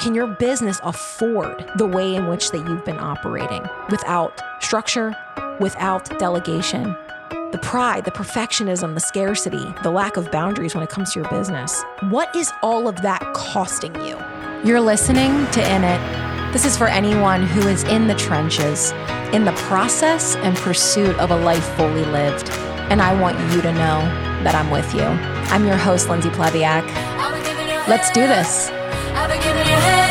Can your business afford the way in which that you've been operating without structure, without delegation, the pride, the perfectionism, the scarcity, the lack of boundaries when it comes to your business? What is all of that costing you? You're listening to In It. This is for anyone who is in the trenches, in the process and pursuit of a life fully lived. And I want you to know that I'm with you. I'm your host, Lindsey Plevyak. Let's do this. Have been giving you hell.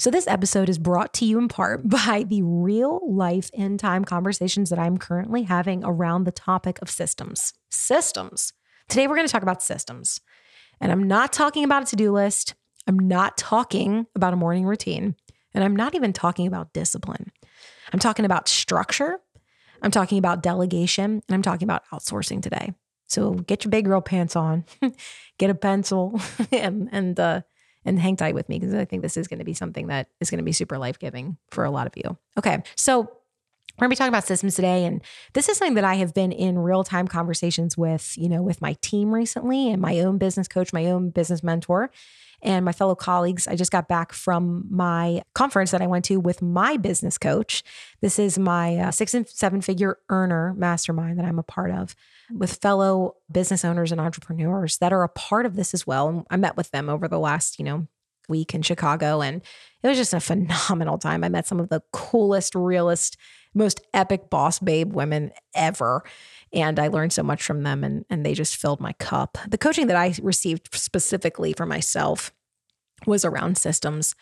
So, this episode is brought to you in part by the real life in time conversations that I'm currently having around the topic of systems. Systems. Today, we're going to talk about systems. And I'm not talking about a to do list. I'm not talking about a morning routine. And I'm not even talking about discipline. I'm talking about structure. I'm talking about delegation. And I'm talking about outsourcing today. So get your big girl pants on, get a pencil, and, and uh, and hang tight with me because I think this is going to be something that is going to be super life giving for a lot of you. Okay. So, we're going to be talking about systems today. And this is something that I have been in real time conversations with, you know, with my team recently and my own business coach, my own business mentor and my fellow colleagues. I just got back from my conference that I went to with my business coach. This is my uh, six and seven figure earner mastermind that I'm a part of with fellow business owners and entrepreneurs that are a part of this as well. And I met with them over the last, you know, week in Chicago and it was just a phenomenal time. I met some of the coolest, realest, most epic boss babe women ever. And I learned so much from them and, and they just filled my cup. The coaching that I received specifically for myself was around systems.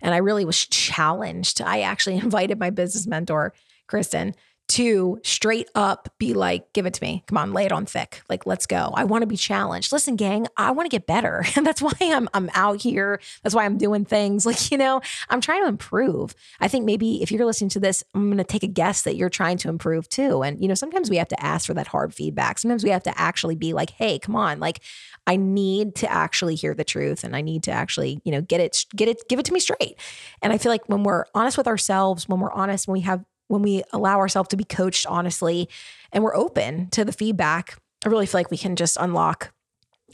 And I really was challenged. I actually invited my business mentor, Kristen, to straight up be like, give it to me. Come on, lay it on thick. Like, let's go. I want to be challenged. Listen, gang, I want to get better. And that's why I'm I'm out here. That's why I'm doing things. Like, you know, I'm trying to improve. I think maybe if you're listening to this, I'm gonna take a guess that you're trying to improve too. And, you know, sometimes we have to ask for that hard feedback. Sometimes we have to actually be like, hey, come on, like I need to actually hear the truth and I need to actually, you know, get it, get it, give it to me straight. And I feel like when we're honest with ourselves, when we're honest, when we have when we allow ourselves to be coached honestly and we're open to the feedback, I really feel like we can just unlock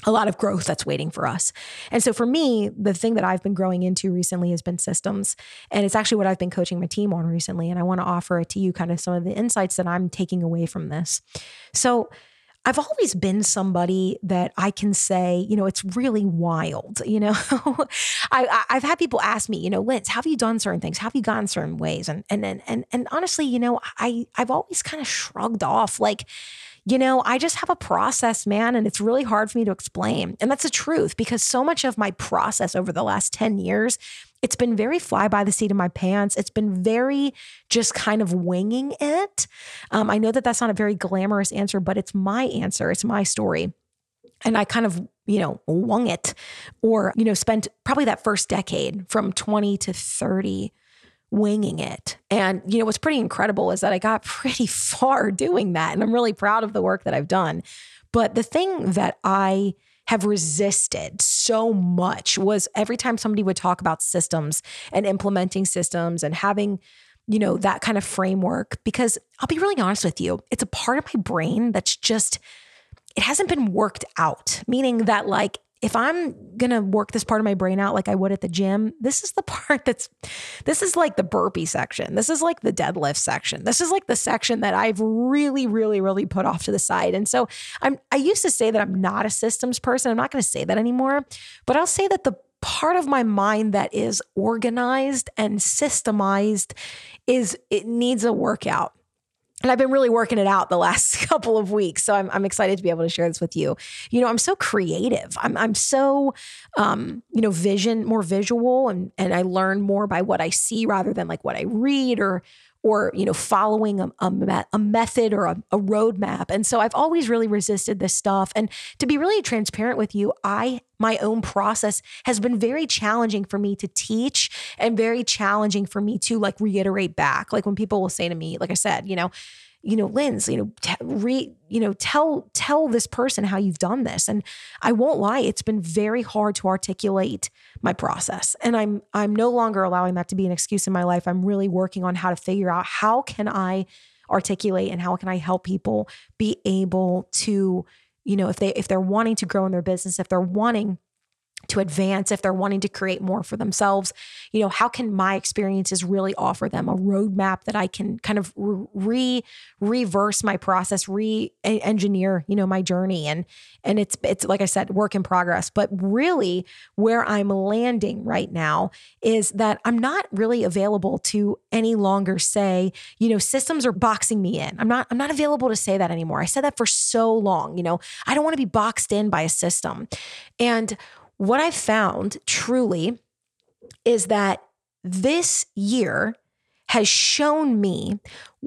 a lot of growth that's waiting for us. And so for me, the thing that I've been growing into recently has been systems. And it's actually what I've been coaching my team on recently. And I want to offer it to you kind of some of the insights that I'm taking away from this. So I've always been somebody that I can say, you know, it's really wild. You know, I, have had people ask me, you know, Liz, have you done certain things? Have you gone certain ways? And and and and, and honestly, you know, I I've always kind of shrugged off, like, you know, I just have a process, man, and it's really hard for me to explain. And that's the truth because so much of my process over the last 10 years, it's been very fly by the seat of my pants. It's been very just kind of winging it. Um, I know that that's not a very glamorous answer, but it's my answer, it's my story. And I kind of, you know, wung it or, you know, spent probably that first decade from 20 to 30 winging it. And, you know, what's pretty incredible is that I got pretty far doing that. And I'm really proud of the work that I've done. But the thing that I have resisted so much was every time somebody would talk about systems and implementing systems and having, you know, that kind of framework, because I'll be really honest with you, it's a part of my brain that's just, it hasn't been worked out, meaning that like if I'm to work this part of my brain out like I would at the gym, this is the part that's, this is like the burpee section. This is like the deadlift section. This is like the section that I've really, really, really put off to the side. And so I'm, I used to say that I'm not a systems person. I'm not to say that anymore, but I'll say that the part of my mind that is organized and systemized is, it needs a workout and I've been really working it out the last couple of weeks. So I'm, I'm excited to be able to share this with you. You know, I'm so creative. I'm, I'm so, um, you know, vision, more visual and, and I learn more by what I see rather than like what I read or, or you know following a, a, a method or a, a roadmap. And so i've always really resisted this stuff. And to be really transparent with you i my own process has been very challenging for me to teach and very challenging for me to like reiterate back. Like when people will say to me like i said you know you know, Linz, you know, t- re, you know, tell tell this person how you've done this. And I won't lie, it's been very hard to articulate my process. And I'm I'm no longer allowing that to be an excuse in my life. I'm really working on how to figure out how can I articulate and how can I help people be able to, you know, if they if they're wanting to grow in their business, if they're wanting to advance if they're wanting to create more for themselves you know how can my experiences really offer them a roadmap that i can kind of re reverse my process re-engineer you know my journey? And and it's it's like i said work in progress. But really where i'm landing right now is that i'm not really available to any longer say you know systems are boxing me in. I'm not i'm not available to say that anymore. I said that for so long you know. I don't want to be boxed in by a system. And what I found truly is that this year has shown me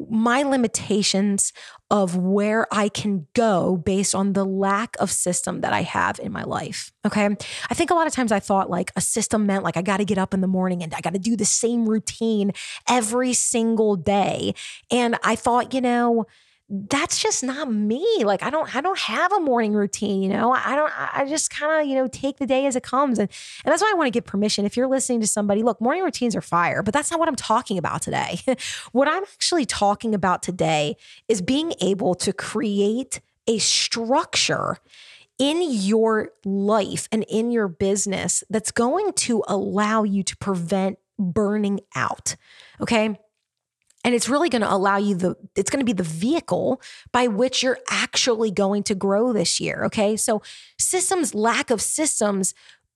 my limitations of where I can go based on the lack of system that I have in my life. Okay. I think a lot of times I thought like a system meant like I got to get up in the morning and I got to do the same routine every single day. And I thought, you know, that's just not me. Like I don't I don't have a morning routine, you know. I don't I just kind of, you know, take the day as it comes and and that's why I want to give permission if you're listening to somebody, look, morning routines are fire, but that's not what I'm talking about today. what I'm actually talking about today is being able to create a structure in your life and in your business that's going to allow you to prevent burning out. Okay? And it's really going to allow you the, it's going to be the vehicle by which you're actually going to grow this year. Okay. So, systems, lack of systems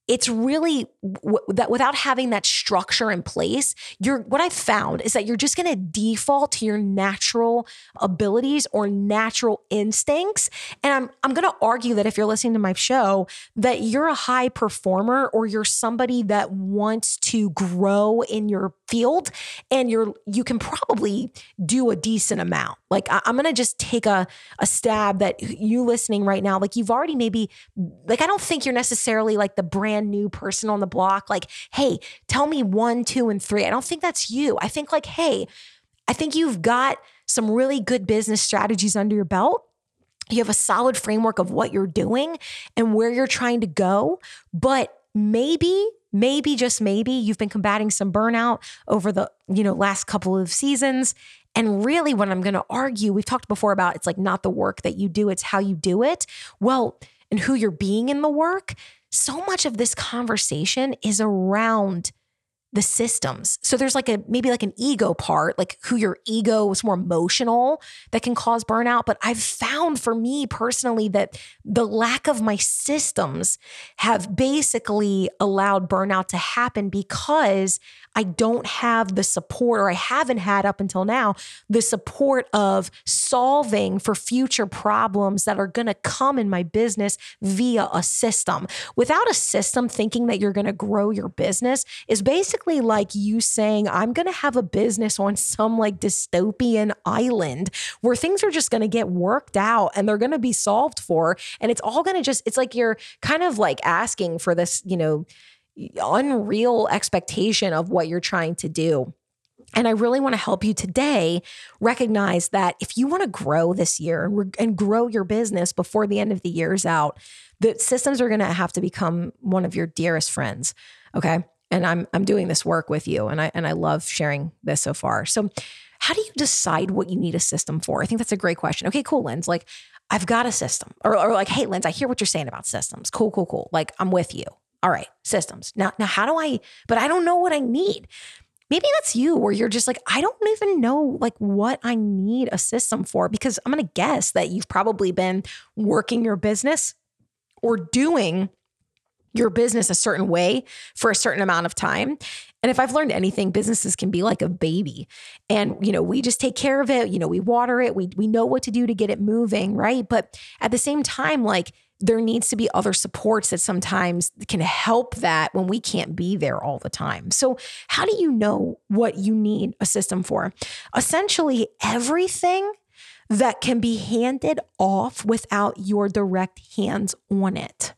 it's really w- that without having that structure in place, you're what I've found is that you're just going to default to your natural abilities or natural instincts. And I'm I'm going to argue that if you're listening to my show, that you're a high performer or you're somebody that wants to grow in your field and you're you can probably do a decent amount. Like I, am gonna just take a a stab that you listening right now, like you've already maybe like I don't think you're necessarily like the brand new person on the block. Like, hey, tell me one, two, and three. I don't think that's you. I think like, hey, I think you've got some really good business strategies under your belt you have a solid framework of what you're doing and where you're trying to go. But maybe maybe just maybe you've been combating some burnout over the you know last couple of seasons and really what i'm going to argue we've talked before about it's like not the work that you do it's how you do it well and who you're being in the work so much of this conversation is around the systems. So there's like a maybe like an ego part, like who your ego is more emotional that can cause burnout. But I've found for me personally that the lack of my systems have basically allowed burnout to happen because I don't have the support, or I haven't had up until now, the support of solving for future problems that are going to come in my business via a system. Without a system, thinking that you're going to grow your business is basically like you saying, I'm going to have a business on some like dystopian island where things are just going to get worked out and they're going to be solved for. And it's all going to just, it's like you're kind of like asking for this, you know, unreal expectation of what you're trying to do. And I really want to help you today recognize that if you want to grow this year and grow your business before the end of the year's out, the systems are going to have to become one of your dearest friends. Okay. And I'm I'm doing this work with you and I and I love sharing this so far. So how do you decide what you need a system for? I think that's a great question. Okay, cool, Linz. Like, I've got a system. Or, or like, hey, Linz, I hear what you're saying about systems. Cool, cool, cool. Like, I'm with you. All right, systems. Now, now how do I, but I don't know what I need. Maybe that's you where you're just like, I don't even know like what I need a system for because I'm going to guess that you've probably been working your business or doing your business a certain way for a certain amount of time. And if I've learned anything, businesses can be like a baby. And you know, we just take care of it, you know, we water it, we we know what to do to get it moving, right? But at the same time like there needs to be other supports that sometimes can help that when we can't be there all the time. So, how do you know what you need a system for? Essentially, everything that can be handed off without your direct hands on it.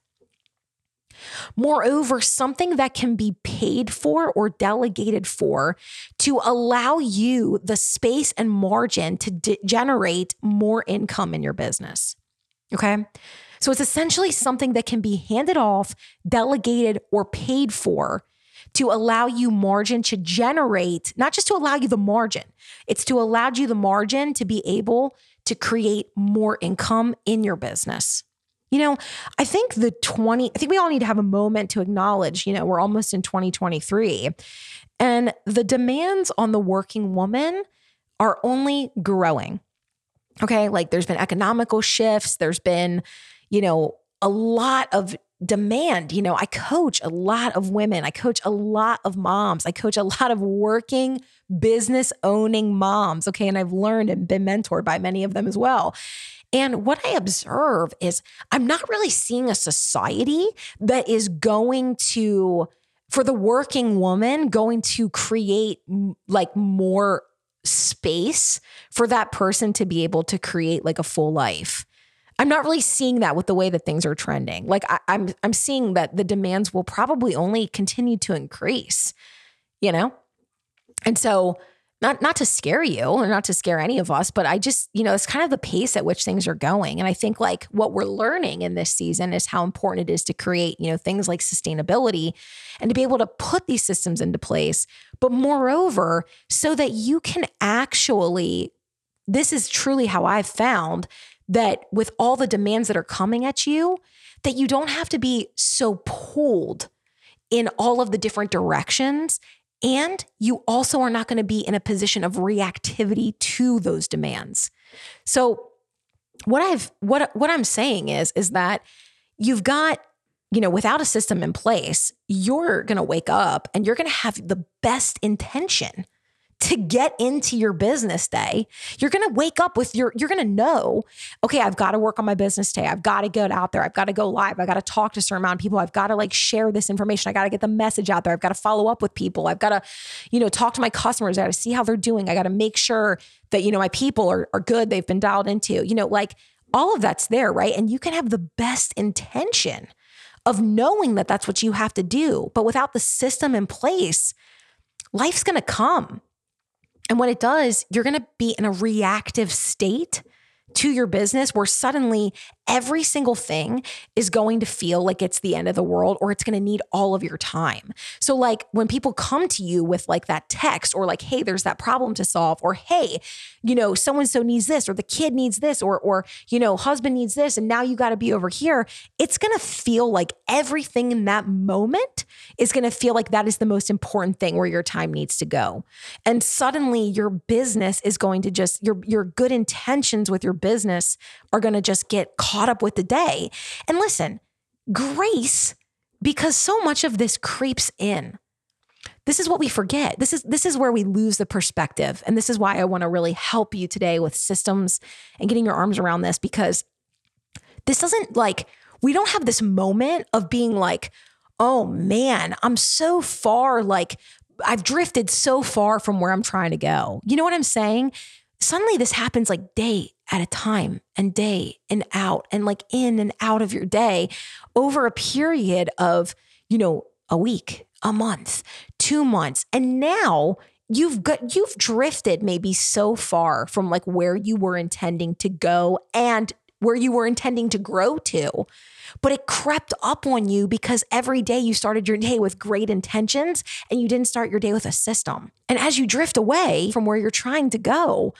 Moreover, something that can be paid for or delegated for to allow you the space and margin to de- generate more income in your business. Okay. So it's essentially something that can be handed off, delegated, or paid for to allow you margin to generate, not just to allow you the margin, it's to allow you the margin to be able to create more income in your business. You know, I think the 20, I think we all need to have a moment to acknowledge, you know, we're almost in 2023 and the demands on the working woman are only growing. Okay. Like there's been economical shifts, there's been, you know, a lot of demand. You know, I coach a lot of women, I coach a lot of moms, I coach a lot of working business owning moms. Okay. And I've learned and been mentored by many of them as well. And what I observe is I'm not really seeing a society that is going to, for the working woman, going to create like more space for that person to be able to create like a full life. I'm not really seeing that with the way that things are trending. Like I, am I'm, I'm seeing that the demands will probably only continue to increase, you know? And so not not to scare you or not to scare any of us, but I just, you know, it's kind of the pace at which things are going. And I think like what we're learning in this season is how important it is to create, you know, things like sustainability and to be able to put these systems into place. But moreover, so that you can actually, this is truly how I've found that with all the demands that are coming at you, that you don't have to be so pulled in all of the different directions. And you also are not going to be in a position of reactivity to those demands. So what I've what what I'm saying is is that you've got you know without a system in place you're going to wake up and you're going to have the best intention to get into your business day, you're going to wake up with your, you're going to know, okay, I've got to work on my business day. I've got to get out there. I've got to go live. I got to talk to a certain amount of people. I've got to like share this information. I got to get the message out there. I've got to follow up with people. I've got to, you know, talk to my customers. I got to see how they're doing. I got to make sure that, you know, my people are, are good. They've been dialed into, you know, like all of that's there, right? And you can have the best intention of knowing that that's what you have to do. But without the system in place, life's going to come and what it does, you're going to be in a reactive state to your business where suddenly every single thing is going to feel like it's the end of the world or it's going to need all of your time. So, like when people come to you with like that text or like, hey, there's that problem to solve, or hey, you know, so and so needs this, or the kid needs this, or, or, you know, husband needs this, and now you got to be over here, it's going to feel like everything in that moment is going to feel like that is the most important thing where your time needs to go. And suddenly your business is going to just, your, your good intentions with your business are going to just get caught caught up with the day. And listen, grace, because so much of this creeps in. This is what we forget. This is this is where we lose the perspective. And this is why I want to really help you today with systems and getting your arms around this because this doesn't like we don't have this moment of being like, "Oh man, I'm so far like I've drifted so far from where I'm trying to go." You know what I'm saying? Suddenly this happens like day at a time and day and out and like in and out of your day over a period of, you know, a week, a month, two months. And now you've got you've drifted maybe so far from like where you were intending to go and where you were intending to grow to. But it crept up on you because every day you started your day with great intentions and you didn't start your day with a system. And as you drift away from where you're trying to go,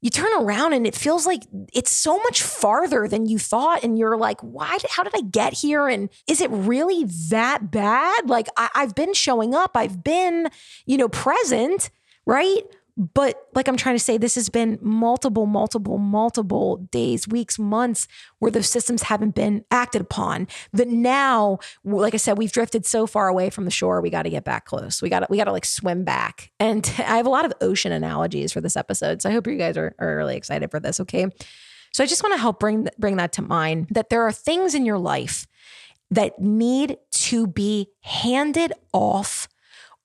you turn around and it feels like it's so much farther than you thought. And you're like, why, how did I get here? And is it really that bad? Like I, I've been showing up, I've been, you know, present, right? But like I'm trying to say, this has been multiple, multiple, multiple days, weeks, months where those systems haven't been acted upon. That now, like I said, we've drifted so far away from the shore. We got to get back close. We got to, we got to like swim back. And I have a lot of ocean analogies for this episode. So I hope you guys are, are really excited for this. Okay. So I just want to help bring, bring that to mind that there are things in your life that need to be handed off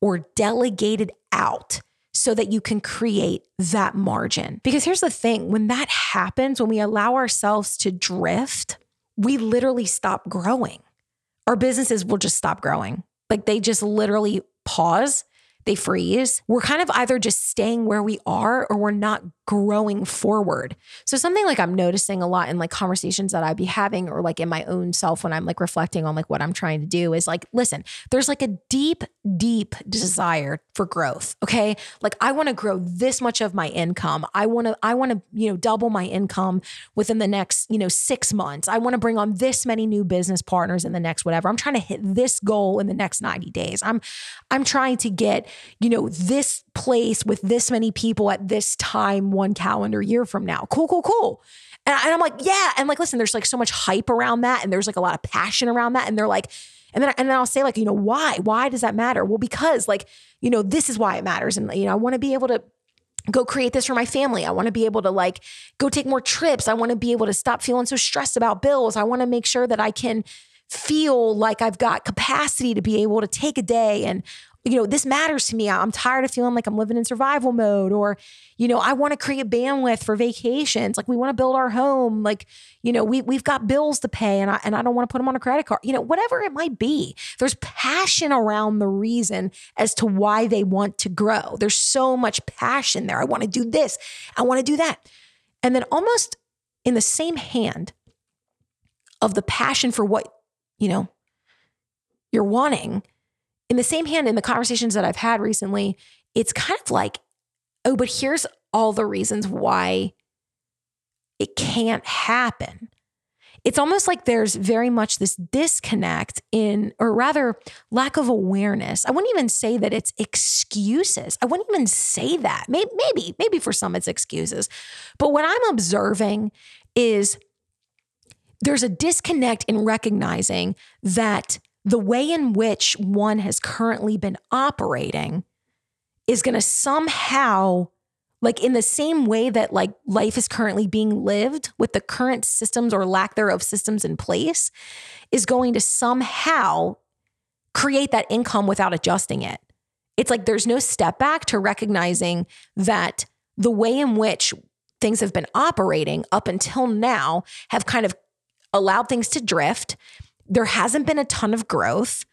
or delegated out so that you can create that margin. Because here's the thing when that happens, when we allow ourselves to drift, we literally stop growing. our businesses will just stop growing. Like they just literally pause they freeze. We're kind of either just staying where we are or we're not growing forward. So something like I'm noticing a lot in like conversations that I'd be having or like in my own self when I'm like reflecting on like what I'm trying to do is like listen, there's like a deep deep desire for growth, okay? Like I want to grow this much of my income. I want to I want to, you know, double my income within the next, you know, 6 months. I want to bring on this many new business partners in the next whatever. I'm trying to hit this goal in the next 90 days. I'm I'm trying to get, you know, this place with this many people at this time one calendar year from now. Cool, cool, cool. And, I, am like, yeah. And like, listen, there's like so much hype around that. And there's like a lot of passion around that. And they're like, and then, and then I'll say like, you know, why? Why does that matter? Well, because like, you know, this is why it matters. And, you know, I want to be able to go create this for my family. I want to be able to like go take more trips. I want to be able to stop feeling so stressed about bills. I want to make sure that I can feel like I've got capacity to be able to take a day and you know, this matters to me. I'm tired of feeling like I'm living in survival mode, or, you know, I want to create bandwidth for vacations. Like we want to build our home. Like, you know, we we've got bills to pay, and I and I don't want to put them on a credit card. You know, whatever it might be. There's passion around the reason as to why they want to grow. There's so much passion there. I want to do this. I want to do that, and then almost in the same hand of the passion for what you know you're wanting in the same hand, in the conversations that I've had recently, it's kind of like, oh, but here's all the reasons why it can't happen. It's almost like there's very much this disconnect in, or rather, lack of awareness. I wouldn't even say that it's excuses. I wouldn't even say that. Maybe, maybe, maybe for some it's excuses. But what I'm observing is there's a disconnect in recognizing that the way in which one has currently been operating is going to somehow like in the same way that like life is currently being lived with the current systems or lack thereof systems in place is going to somehow create that income without adjusting it. It's like there's no step back to recognizing that the way in which things have been operating up until now have kind of allowed things to drift there hasn't been a ton of growth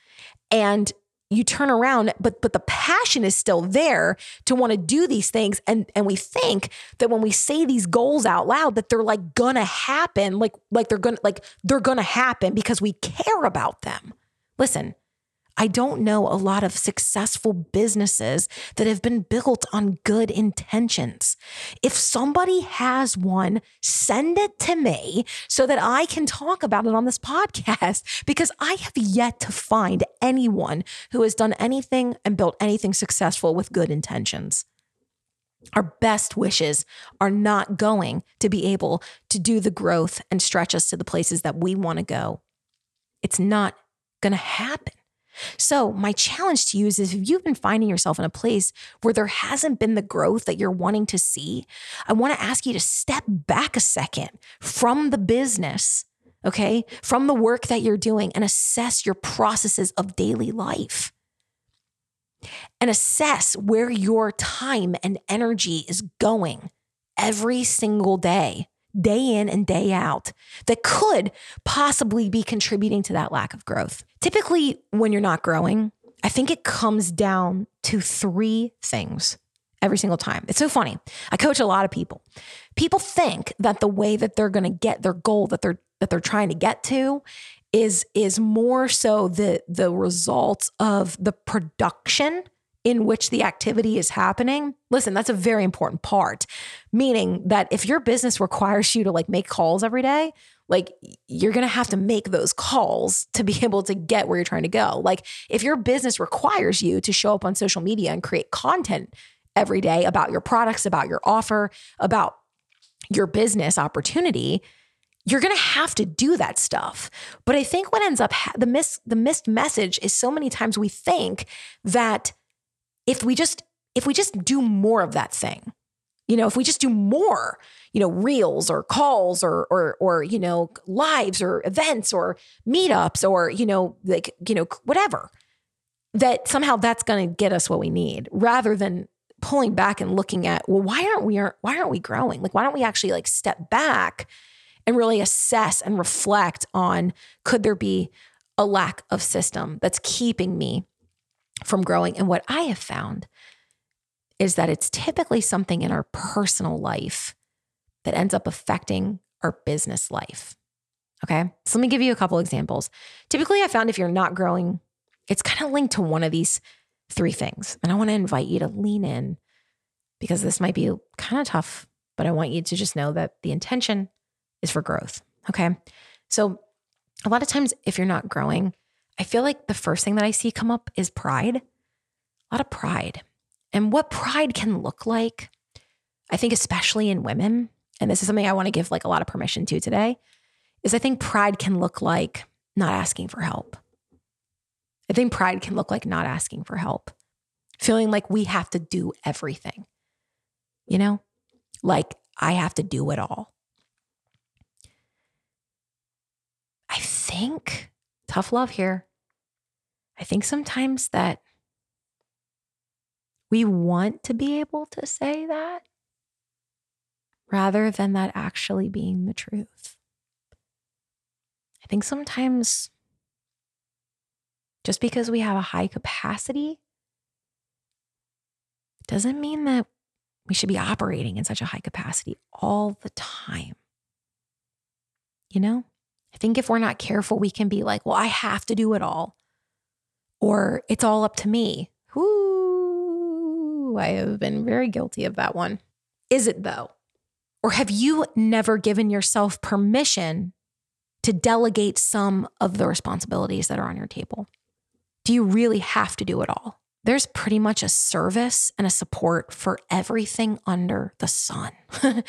and you turn around but but the passion is still there to want to do these things and and we think that when we say these goals out loud that they're like gonna happen like like they're gonna like they're gonna happen because we care about them. Listen I don't know a lot of successful businesses that have been built on good intentions. If somebody has one, send it to me so that I can talk about it on this podcast because I have yet to find anyone who has done anything and built anything successful with good intentions. Our best wishes are not going to be able to do the growth and stretch us to the places that we want to go. It's not going to happen. So, my challenge to you is if you've been finding yourself in a place where there hasn't been the growth that you're wanting to see, I want to ask you to step back a second from the business, okay, from the work that you're doing and assess your processes of daily life. And assess where your time and energy is going every single day day in and day out that could possibly be contributing to that lack of growth. Typically, when you're not growing, I think it comes down to three things every single time. It's so funny. I coach a lot of people. People think that the way that they're going to get their goal that they're that they're trying to get to is is more so the the results of the production in which the activity is happening, listen, that's a very important part. Meaning that if your business requires you to like make calls every day, like you're going to have to make those calls to be able to get where you're trying to go. Like if your business requires you to show up on social media and create content every day about your products, about your offer, about your business opportunity, you're going to have to do that stuff. But I think what ends up ha- the miss the missed message is so many times we think that if we just if we just do more of that thing you know if we just do more you know reels or calls or or or you know lives or events or meetups or you know like you know whatever that somehow that's going to get us what we need rather than pulling back and looking at well why aren't we why aren't we growing? Like why don't we actually like step back and really assess and reflect on could there be a lack of system that's keeping me from growing. And what I have found is that it's typically something in our personal life that ends up affecting our business life. Okay. So let me give you a couple examples. Typically, I found if you're not growing, it's kind of linked to one of these three things. And I want to invite you to lean in because this might be kind of tough, but I want you to just know that the intention is for growth. Okay. So a lot of times, if you're not growing, I feel like the first thing that I see come up is pride, a lot of pride. And what pride can look like, I think, especially in women, and this is something I want to give like a lot of permission to today, is I think pride can look like not asking for help. I think pride can look like not asking for help, feeling like we have to do everything, you know, like I have to do it all. I think, tough love here, I think sometimes that we want to be able to say that rather than that actually being the truth. I think sometimes just because we have a high capacity doesn't mean that we should be operating in such a high capacity all the time. You know, I think if we're not careful, we can be like, well, I have to do it all, or it's all up to me. Ooh, I have been very guilty of that one. Is it though? Or have you never given yourself permission to delegate some of the responsibilities that are on your table? Do you really have to do it all? There's pretty much a service and a support for everything under the sun.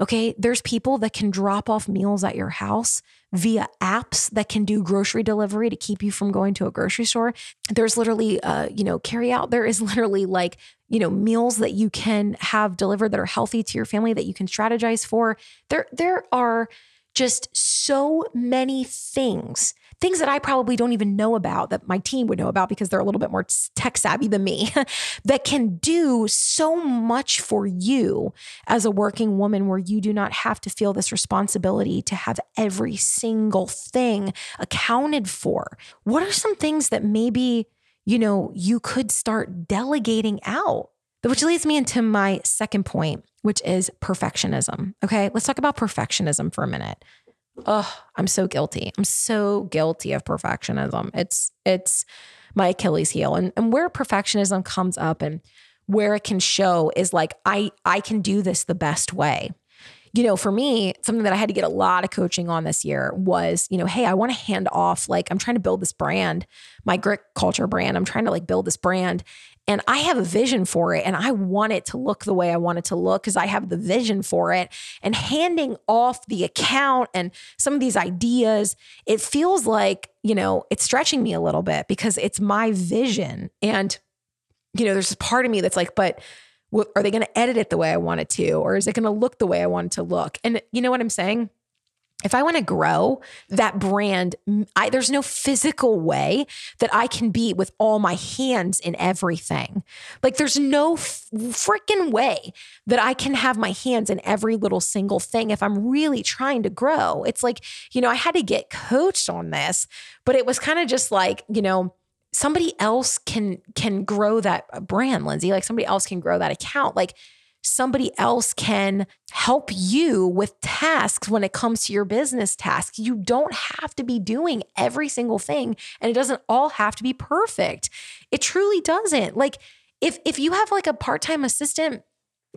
okay. There's people that can drop off meals at your house via apps that can do grocery delivery to keep you from going to a grocery store. There's literally, uh, you know, carry out. There is literally like, you know, meals that you can have delivered that are healthy to your family that you can strategize for. There, there are just so many things things that I probably don't even know about that my team would know about because they're a little bit more tech savvy than me that can do so much for you as a working woman where you do not have to feel this responsibility to have every single thing accounted for. What are some things that maybe, you know, you could start delegating out? Which leads me into my second point, which is perfectionism. Okay, let's talk about perfectionism for a minute oh, I'm so guilty. I'm so guilty of perfectionism. It's it's my Achilles heel. And and where perfectionism comes up and where it can show is like I I can do this the best way. You know, for me, something that I had to get a lot of coaching on this year was, you know, hey, I want to hand off like I'm trying to build this brand, my grit culture brand. I'm trying to like build this brand and I have a vision for it and I want it to look the way I want it to look because I have the vision for it. And handing off the account and some of these ideas, it feels like, you know, it's stretching me a little bit because it's my vision. And, you know, there's a part of me that's like, but are they going to edit it the way I want it to? Or is it going to look the way I want it to look? And you know what I'm saying? If I want to grow that brand, I, there's no physical way that I can be with all my hands in everything. Like, there's no f- freaking way that I can have my hands in every little single thing if I'm really trying to grow. It's like, you know, I had to get coached on this, but it was kind of just like, you know, somebody else can can grow that uh, brand, Lindsey. Like somebody else can grow that account. Like somebody else can help you with tasks when it comes to your business tasks. You don't have to be doing every single thing and it doesn't all have to be perfect. It truly doesn't. Like if if you have like a part-time assistant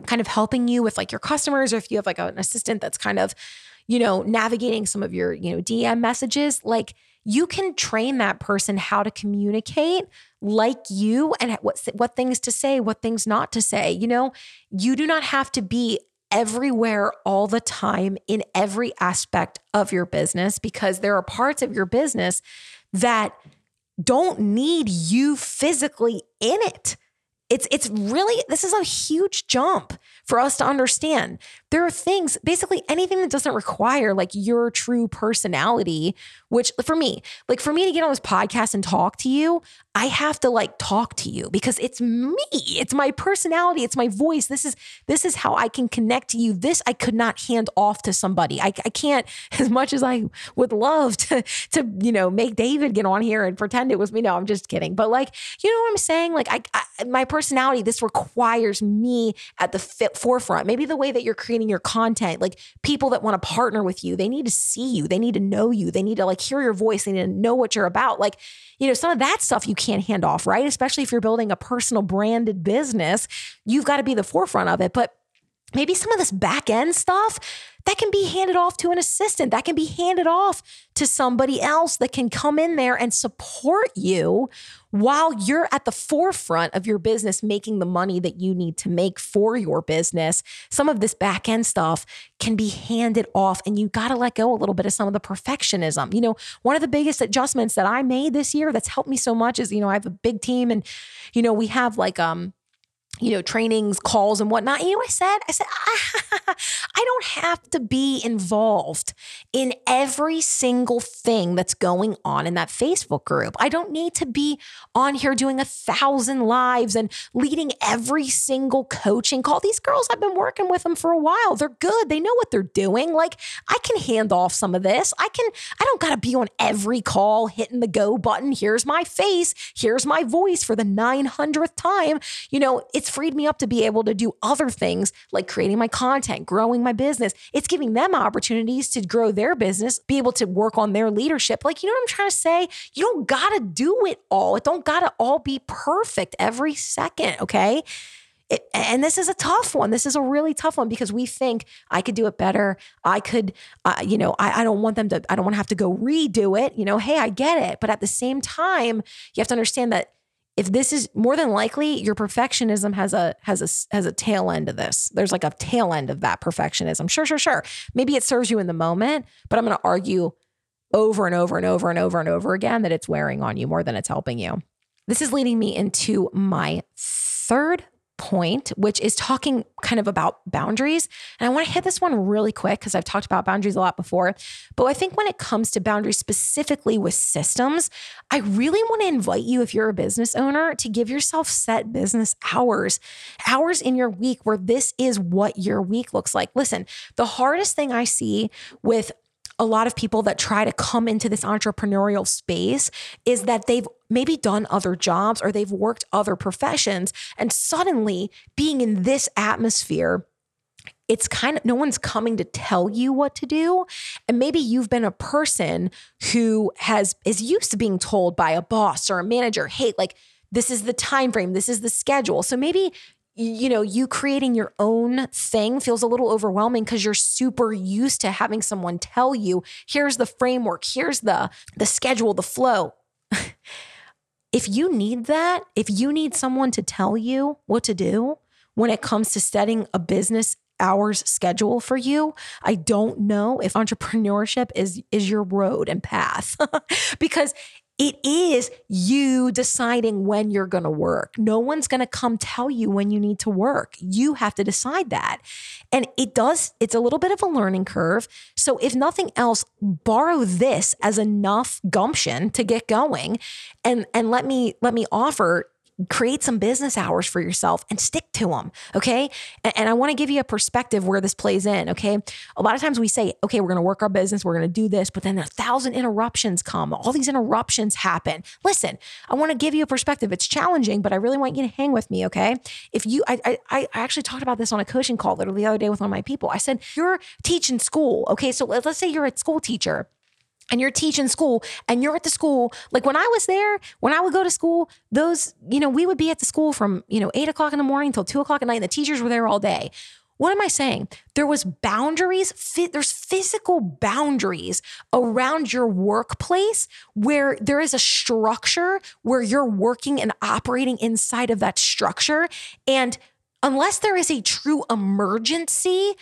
kind of helping you with like your customers or if you have like an assistant that's kind of you know navigating some of your you know DM messages like you can train that person how to communicate like you and what what things to say, what things not to say. You know, you do not have to be everywhere all the time in every aspect of your business because there are parts of your business that don't need you physically in it. It's it's really this is a huge jump for us to understand. There are things, basically anything that doesn't require like your true personality, which for me, like for me to get on this podcast and talk to you, I have to like talk to you because it's me. It's my personality. It's my voice. This is this is how I can connect to you. This I could not hand off to somebody. I, I can't, as much as I would love to, to, you know, make David get on here and pretend it was me. No, I'm just kidding. But like, you know what I'm saying? Like I, I my personality, this requires me at the forefront. Maybe the way that you're creating your content, like people that want to partner with you, they need to see you. They need to know you. They need to like hear your voice. They need to know what you're about. Like, you know, some of that stuff you can't hand off, right? Especially if you're building a personal branded business, you've got to be the forefront of it. But maybe some of this back end stuff that can be handed off to an assistant that can be handed off to somebody else that can come in there and support you while you're at the forefront of your business making the money that you need to make for your business. Some of this back end stuff can be handed off and you got to let go a little bit of some of the perfectionism. You know one of the biggest adjustments that i made this year that's helped me so much is you know i have a big team and you know we have like um you know, trainings, calls, and whatnot. You know I said? I said, I, I don't have to be involved in every single thing that's going on in that Facebook group. I don't need to be on here doing a thousand lives and leading every single coaching call. These girls, I've been working with them for a while. They're good. They know what they're doing. Like, I can hand off some of this. I can, I don't got to be on every call hitting the go button. Here's my face. Here's my voice for the 900th time. You know, it's it's freed me up to be able to do other things like creating my content, growing my business. It's giving them opportunities to grow their business, be able to work on their leadership. Like, you know what I'm trying to say? You don't got to do it all. It don't got to all be perfect every second, okay? It, and this is a tough one. This is a really tough one because we think I could do it better. I could, uh, you know, I, I don't want them to, I don't want to have to go redo it. You know, hey, I get it. But at the same time, you have to understand that if this is more than likely your perfectionism has a has a has a tail end of this. There's like a tail end of that perfectionism. Sure sure sure. Maybe it serves you in the moment but i'm going to argue over and over and over and over and over again that it's wearing on you more than it's helping you. This is leading me into my third point, which is talking kind of about boundaries. And I want to hit this one really quick because I've talked about boundaries a lot before. But I think when it comes to boundaries, specifically with systems, I really want to invite you, if you're a business owner, to give yourself set business hours, hours in your week where this is what your week looks like. Listen, the hardest thing I see with a lot of people that try to come into this entrepreneurial space is that they've maybe done other jobs or they've worked other professions. And suddenly being in this atmosphere, it's kind of no one's coming to tell you what to do and maybe you've been a person who has is used to being told by a boss or a manager hey like this is the time frame this is the schedule so maybe you know, you creating your own thing feels a little overwhelming because you're super used to having someone tell you, here's the framework, here's the the schedule, the flow. if you need that, if you need someone to tell you what to do when it comes to setting a business hours schedule for you, I don't know if entrepreneurship is is your road and path. because it is you deciding when you're going to work. No one's going to come tell you when you need to work. You have to decide that. And it does, it's a little bit of a learning curve. So, if nothing else, borrow this as enough gumption to get going. And, and let me, let me offer create some business hours for yourself and stick to them. Okay. And, and I want to give you a perspective where this plays in. Okay. A lot of times we say, okay, we're going to work our business, we're going to do this, but then a thousand interruptions come. All these interruptions happen. Listen, I want to give you a perspective. It's challenging, but I really want you to hang with me. Okay. If you, I, I, I actually talked about this on a coaching call literally the other day with one of my people. I said, you're teaching school. Okay. So let's say you're a school teacher and you're teaching school and you're at the school like when i was there when i would go to school those you know we would be at the school from you know eight o'clock in the morning till two o'clock at night and the teachers were there all day. What am i saying? There was boundaries there's physical boundaries around your workplace where there is a structure where you're working and operating inside of that structure. And unless there is a true emergency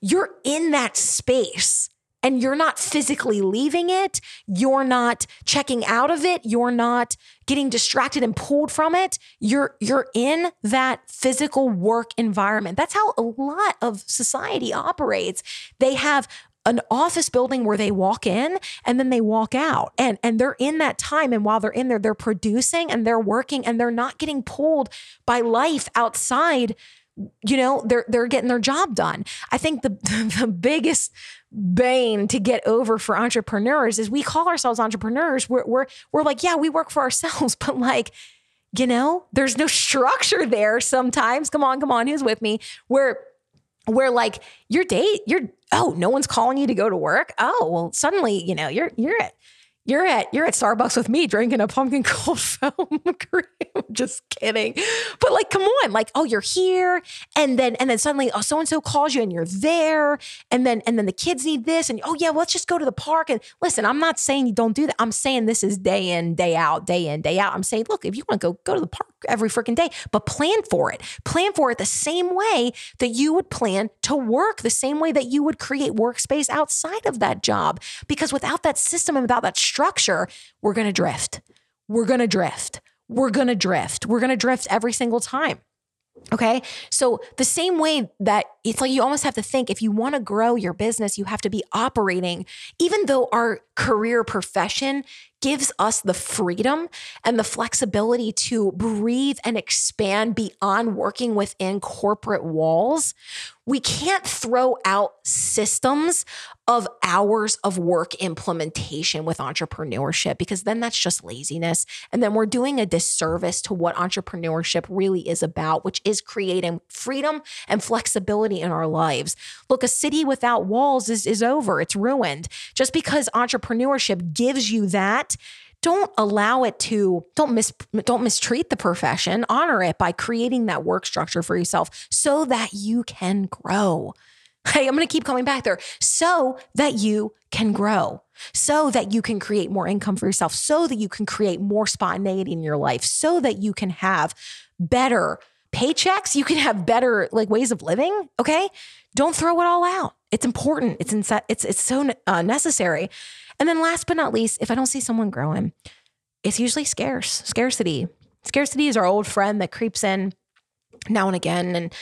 you're in that space and you're not physically leaving it, you're not checking out of it, you're not getting distracted and pulled from it. You're you're in that physical work environment. That's how a lot of society operates. They have an office building where they walk in and then they walk out and and they're in that time and while they're in there they're producing and they're working and they're not getting pulled by life outside you know they're they're getting their job done. I think the the biggest bane to get over for entrepreneurs is we call ourselves entrepreneurs. We're we're, we're like yeah we work for ourselves but like you know there's no structure there sometimes. Come on come on who's with me? Where where like your date you're oh no one's calling you to go to work? Oh well suddenly you know you're you're at you're at you're at Starbucks with me drinking a pumpkin cold foam cream. Just kidding. But like, come on, like, oh, you're here. And then and then suddenly, oh, so-and-so calls you and you're there. And then and then the kids need this. And oh yeah, well, let's just go to the park. And listen, I'm not saying you don't do that. I'm saying this is day in, day out, day in, day out. I'm saying, look, if you want to go, go to the park every freaking day, but plan for it. Plan for it the same way that you would plan to work, the same way that you would create workspace outside of that job. Because without that system and without that structure, we're going to drift. We're going to drift. We're going to drift. We're going to drift every single time. Okay. So, the same way that it's like you almost have to think if you want to grow your business, you have to be operating, even though our career profession gives us the freedom and the flexibility to breathe and expand beyond working within corporate walls. We can't throw out systems of hours of work implementation with entrepreneurship because then that's just laziness. And then we're doing a disservice to what entrepreneurship really is about, which is creating freedom and flexibility in our lives. Look, a city without walls is, is over, it's ruined. Just because entrepreneurship gives you that don't allow it to don't mis don't mistreat the profession honor it by creating that work structure for yourself so that you can grow hey i'm going to keep coming back there. So that you can grow. So that you can create more income for yourself. So that you can create more spontaneity in your life. So that you can have better paychecks. You can have better like ways of living okay? Don't throw it all out. It's important. It's inse- it's it's so uh, necessary. And then last but not least, if I don't see someone growing, it's usually scarce, scarcity. Scarcity is our old friend that creeps in now and again. And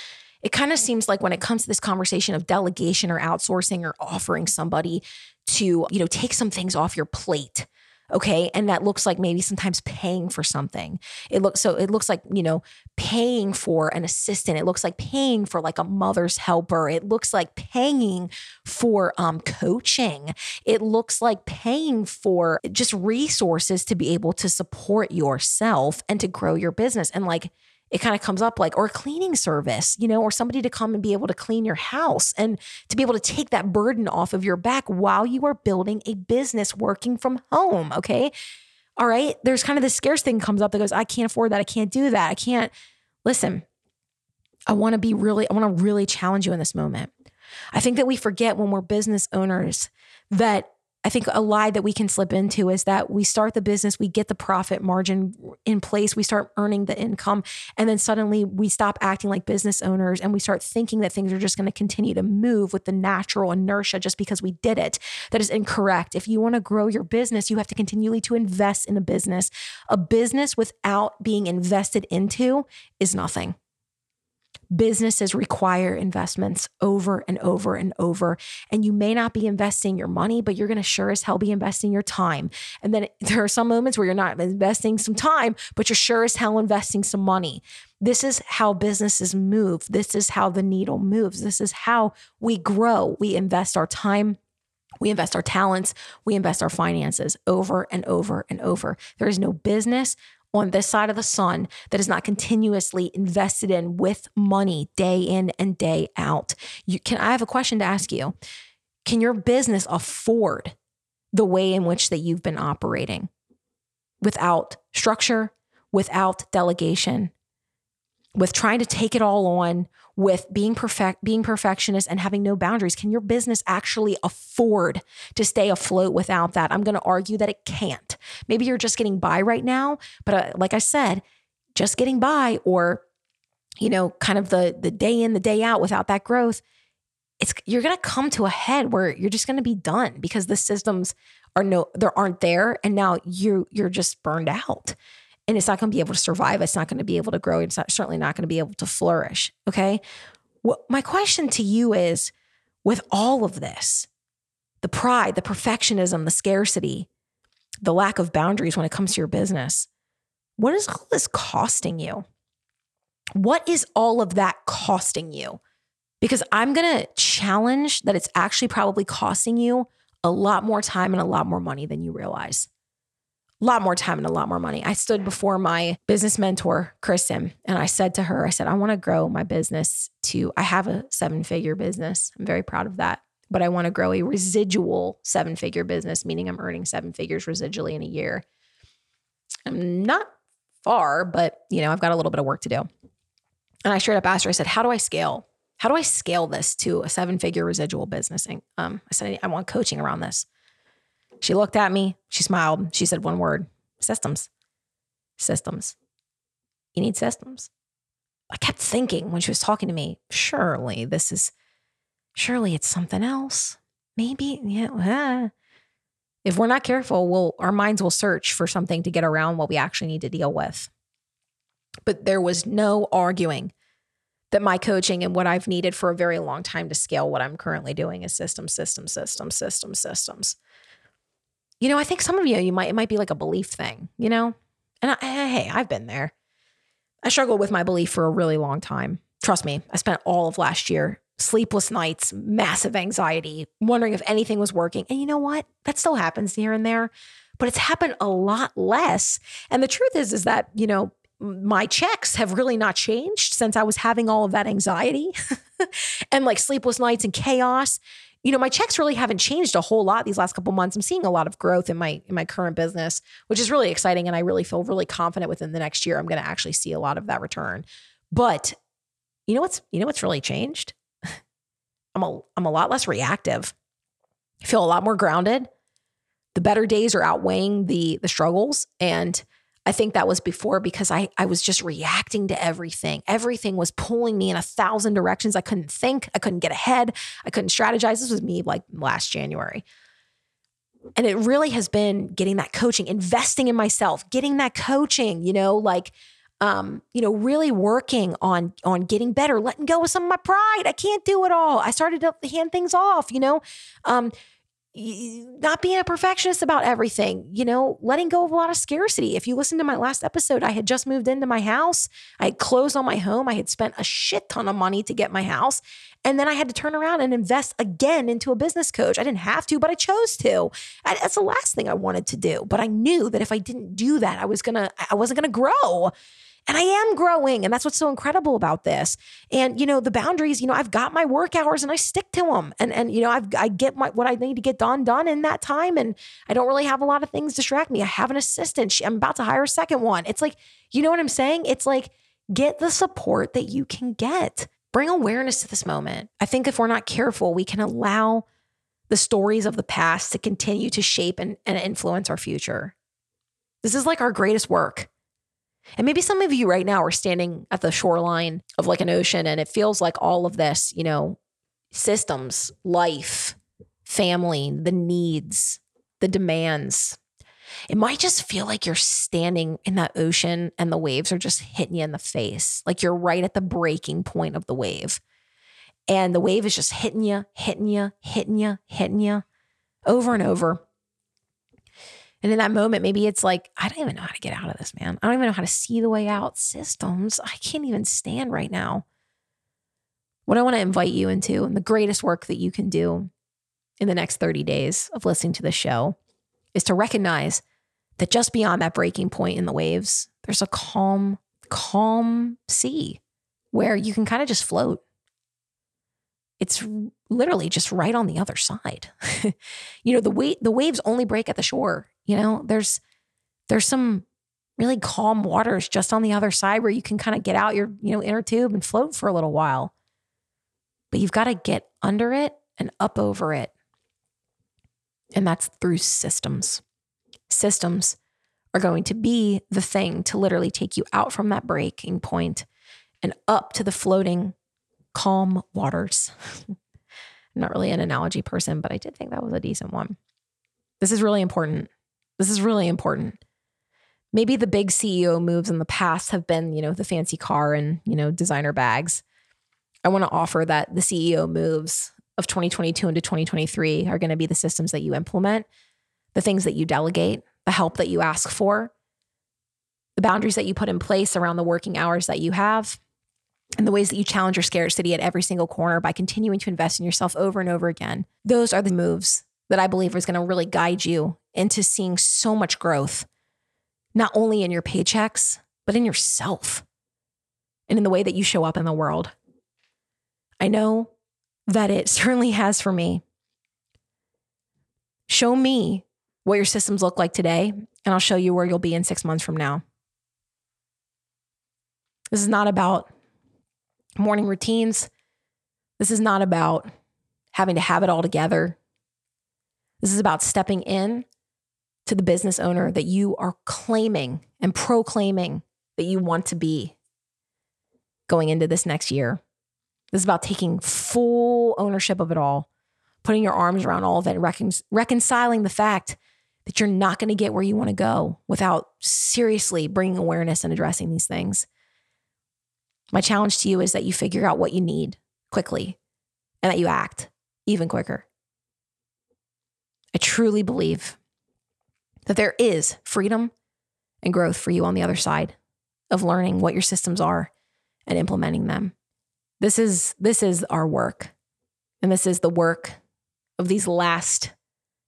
it kind of seems like when it comes to this conversation of delegation or outsourcing or offering somebody to, you know, take some things off your plate, okay? And that looks like maybe sometimes paying for something. It looks so it looks like you know paying for an assistant. It looks like paying for like a mother's helper. It looks like paying for um coaching. It looks like paying for just resources to be able to support yourself and to grow your business. And like it kind of comes up like, or a cleaning service, you know, or somebody to come and be able to clean your house and to be able to take that burden off of your back while you are building a business working from home. Okay. All right. There's kind of this scarce thing comes up that goes, I can't afford that. I can't do that. I can't listen. I want to be really, I want to really challenge you in this moment. I think that we forget when we're business owners that I think a lie that we can slip into is that we start the business, we get the profit margin in place, we start earning the income, and then suddenly we stop acting like business owners and we start thinking that things are just going to continue to move with the natural inertia just because we did it. That is incorrect. If you want to grow your business, you have to continually to invest in a business. A business without being invested into is nothing businesses require investments over and over and over. And you may not be investing your money, but you're going to sure as hell be investing your time. And then there are some moments where you're not investing some time, but you're sure as hell investing some money. This is how businesses move. This is how the needle moves. This is how we grow. We invest our time, we invest our talents, we invest our finances over and over and over. There is no business on this side of the sun that is not continuously invested in with money day in and day out. You can I have a question to ask you. Can your business afford the way in which that you've been operating without structure, without delegation, with trying to take it all on, with being perfect, being perfectionist and having no boundaries? Can your business actually afford to stay afloat without that? I'm going to argue that it can't. Maybe you're just getting by right now, but uh, like I said, just getting by or you know, kind of the the day in the day out without that growth, it's you're going to come to a head where you're just going to be done because the systems are no there aren't there and now you you're just burned out and it's not going to be able to survive. It's not going to be able to grow. It's not, certainly not going to be able to flourish okay? What my question to you is with all of this the pride the perfectionism the scarcity the lack of boundaries when it comes to your business what is all this costing you? What is all of that costing you? Because I'm going to challenge that it's actually probably costing you a lot more time and a lot more money than you realize. A lot more time and a lot more money. I stood before my business mentor, Kristen, and I said to her, I said, I want to grow my business to, I have a seven figure business. I'm very proud of that. But I want to grow a residual seven figure business, meaning I'm earning seven figures residually in a year. I'm not far, but you know, I've got a little bit of work to do. And I straight up asked her, I said, How do I scale? how do I scale this to a seven figure residual business? Um, I said, I want coaching around this. She looked at me, she smiled, she said one word systems. Systems. You need systems. I kept thinking when she was talking to me, surely this is, surely it's something else. Maybe, yeah. If we're not careful, we'll, our minds will search for something to get around what we actually need to deal with. But there was no arguing that my coaching and what I've needed for a very long time to scale what I'm currently doing is system, system, system, system, systems. You know, I think some of you, you might, it might be like a belief thing, you know? And I, hey, I've been there. I struggled with my belief for a really long time. Trust me, I spent all of last year, sleepless nights, massive anxiety, wondering if anything was working. And you know what? That still happens here and there, but it's happened a lot less. And the truth is, is that, you know, my checks have really not changed since I was having all of that anxiety and like sleepless nights and chaos. You know, my checks really haven't changed a whole lot these last couple months. I'm seeing a lot of growth in my in my current business, which is really exciting and I really feel really confident within the next year I'm going to actually see a lot of that return. But you know what's you know what's really changed? I'm a I'm a lot less reactive. I feel a lot more grounded. The better days are outweighing the the struggles and I think that was before because I, I was just reacting to everything. Everything was pulling me in a thousand directions. I couldn't think, I couldn't get ahead, I couldn't strategize. This was me like last January. And it really has been getting that coaching, investing in myself, getting that coaching, you know, like um, you know, really working on on getting better, letting go of some of my pride. I can't do it all. I started to hand things off, you know. Um, not being a perfectionist about everything, you know, letting go of a lot of scarcity. If you listen to my last episode, I had just moved into my house. I had closed on my home. I had spent a shit ton of money to get my house. And then I had to turn around and invest again into a business coach. I didn't have to, but I chose to. that's the last thing I wanted to do. But I knew that if I didn't do that, I was gonna, I wasn't gonna grow. And I am growing. And that's what's so incredible about this. And, you know, the boundaries, you know, I've got my work hours and I stick to them. And, and, you know, I've, I get my, what I need to get done, done in that time. And I don't really have a lot of things distract me. I have an assistant. She, I'm about to hire a second one. It's like, you know what I'm saying? It's like, get the support that you can get. Bring awareness to this moment. I think if we're not careful, we can allow the stories of the past to continue to shape and, and influence our future. This is like our greatest work. And maybe some of you right now are standing at the shoreline of like an ocean and it feels like all of this, you know, systems, life, family, the needs, the demands. It might just feel like you're standing in that ocean and the waves are just hitting you in the face. Like you're right at the breaking point of the wave. And the wave is just hitting you, hitting you, hitting you, hitting you over and over. And in that moment, maybe it's like, I don't even know how to get out of this, man. I don't even know how to see the way out. Systems, I can't even stand right now. What I want to invite you into, and the greatest work that you can do in the next 30 days of listening to the show, is to recognize that just beyond that breaking point in the waves, there's a calm, calm sea where you can kind of just float it's literally just right on the other side. you know, the wa- the waves only break at the shore. You know, there's there's some really calm waters just on the other side where you can kind of get out your, you know, inner tube and float for a little while. But you've got to get under it and up over it. And that's through systems. Systems are going to be the thing to literally take you out from that breaking point and up to the floating calm waters. I'm not really an analogy person, but I did think that was a decent one. This is really important. This is really important. Maybe the big CEO moves in the past have been, you know, the fancy car and, you know, designer bags. I want to offer that the CEO moves of 2022 into 2023 are going to be the systems that you implement, the things that you delegate, the help that you ask for, the boundaries that you put in place around the working hours that you have, and the ways that you challenge your scarcity at every single corner by continuing to invest in yourself over and over again. Those are the moves that I believe is going to really guide you into seeing so much growth, not only in your paychecks, but in yourself and in the way that you show up in the world. I know that it certainly has for me. Show me what your systems look like today, and I'll show you where you'll be in six months from now. This is not about morning routines. This is not about having to have it all together. This is about stepping in to the business owner that you are claiming and proclaiming that you want to be going into this next year. This is about taking full ownership of it all, putting your arms around all of it, recon- reconciling the fact that you're not going to get where you want to go without seriously bringing awareness and addressing these things. My challenge to you is that you figure out what you need quickly and that you act even quicker. I truly believe that there is freedom and growth for you on the other side of learning what your systems are and implementing them. This is this is our work. And this is the work of these last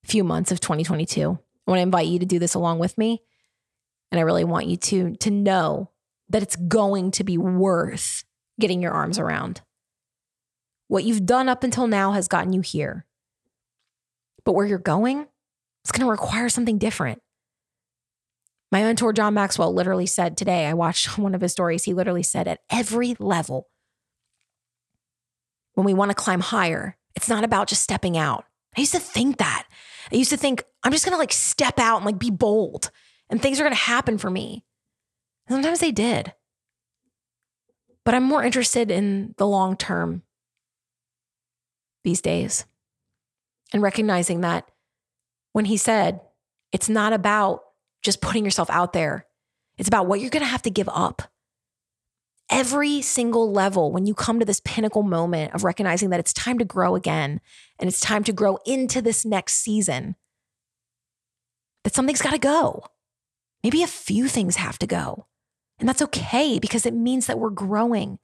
few months of 2022. I want to invite you to do this along with me. And I really want you to to know that it's going to be worth getting your arms around. What you've done up until now has gotten you here. But where you're going, it's going to require something different. My mentor, John Maxwell, literally said today, I watched one of his stories. He literally said, at every level, when we want to climb higher, it's not about just stepping out. I used to think that. I used to think, I'm just going to like step out and like be bold and things are going to happen for me. Sometimes they did. But I'm more interested in the long term these days and recognizing that when he said, it's not about just putting yourself out there, it's about what you're going to have to give up. Every single level, when you come to this pinnacle moment of recognizing that it's time to grow again and it's time to grow into this next season, that something's got to go. Maybe a few things have to go. And that's okay because it means that we're growing.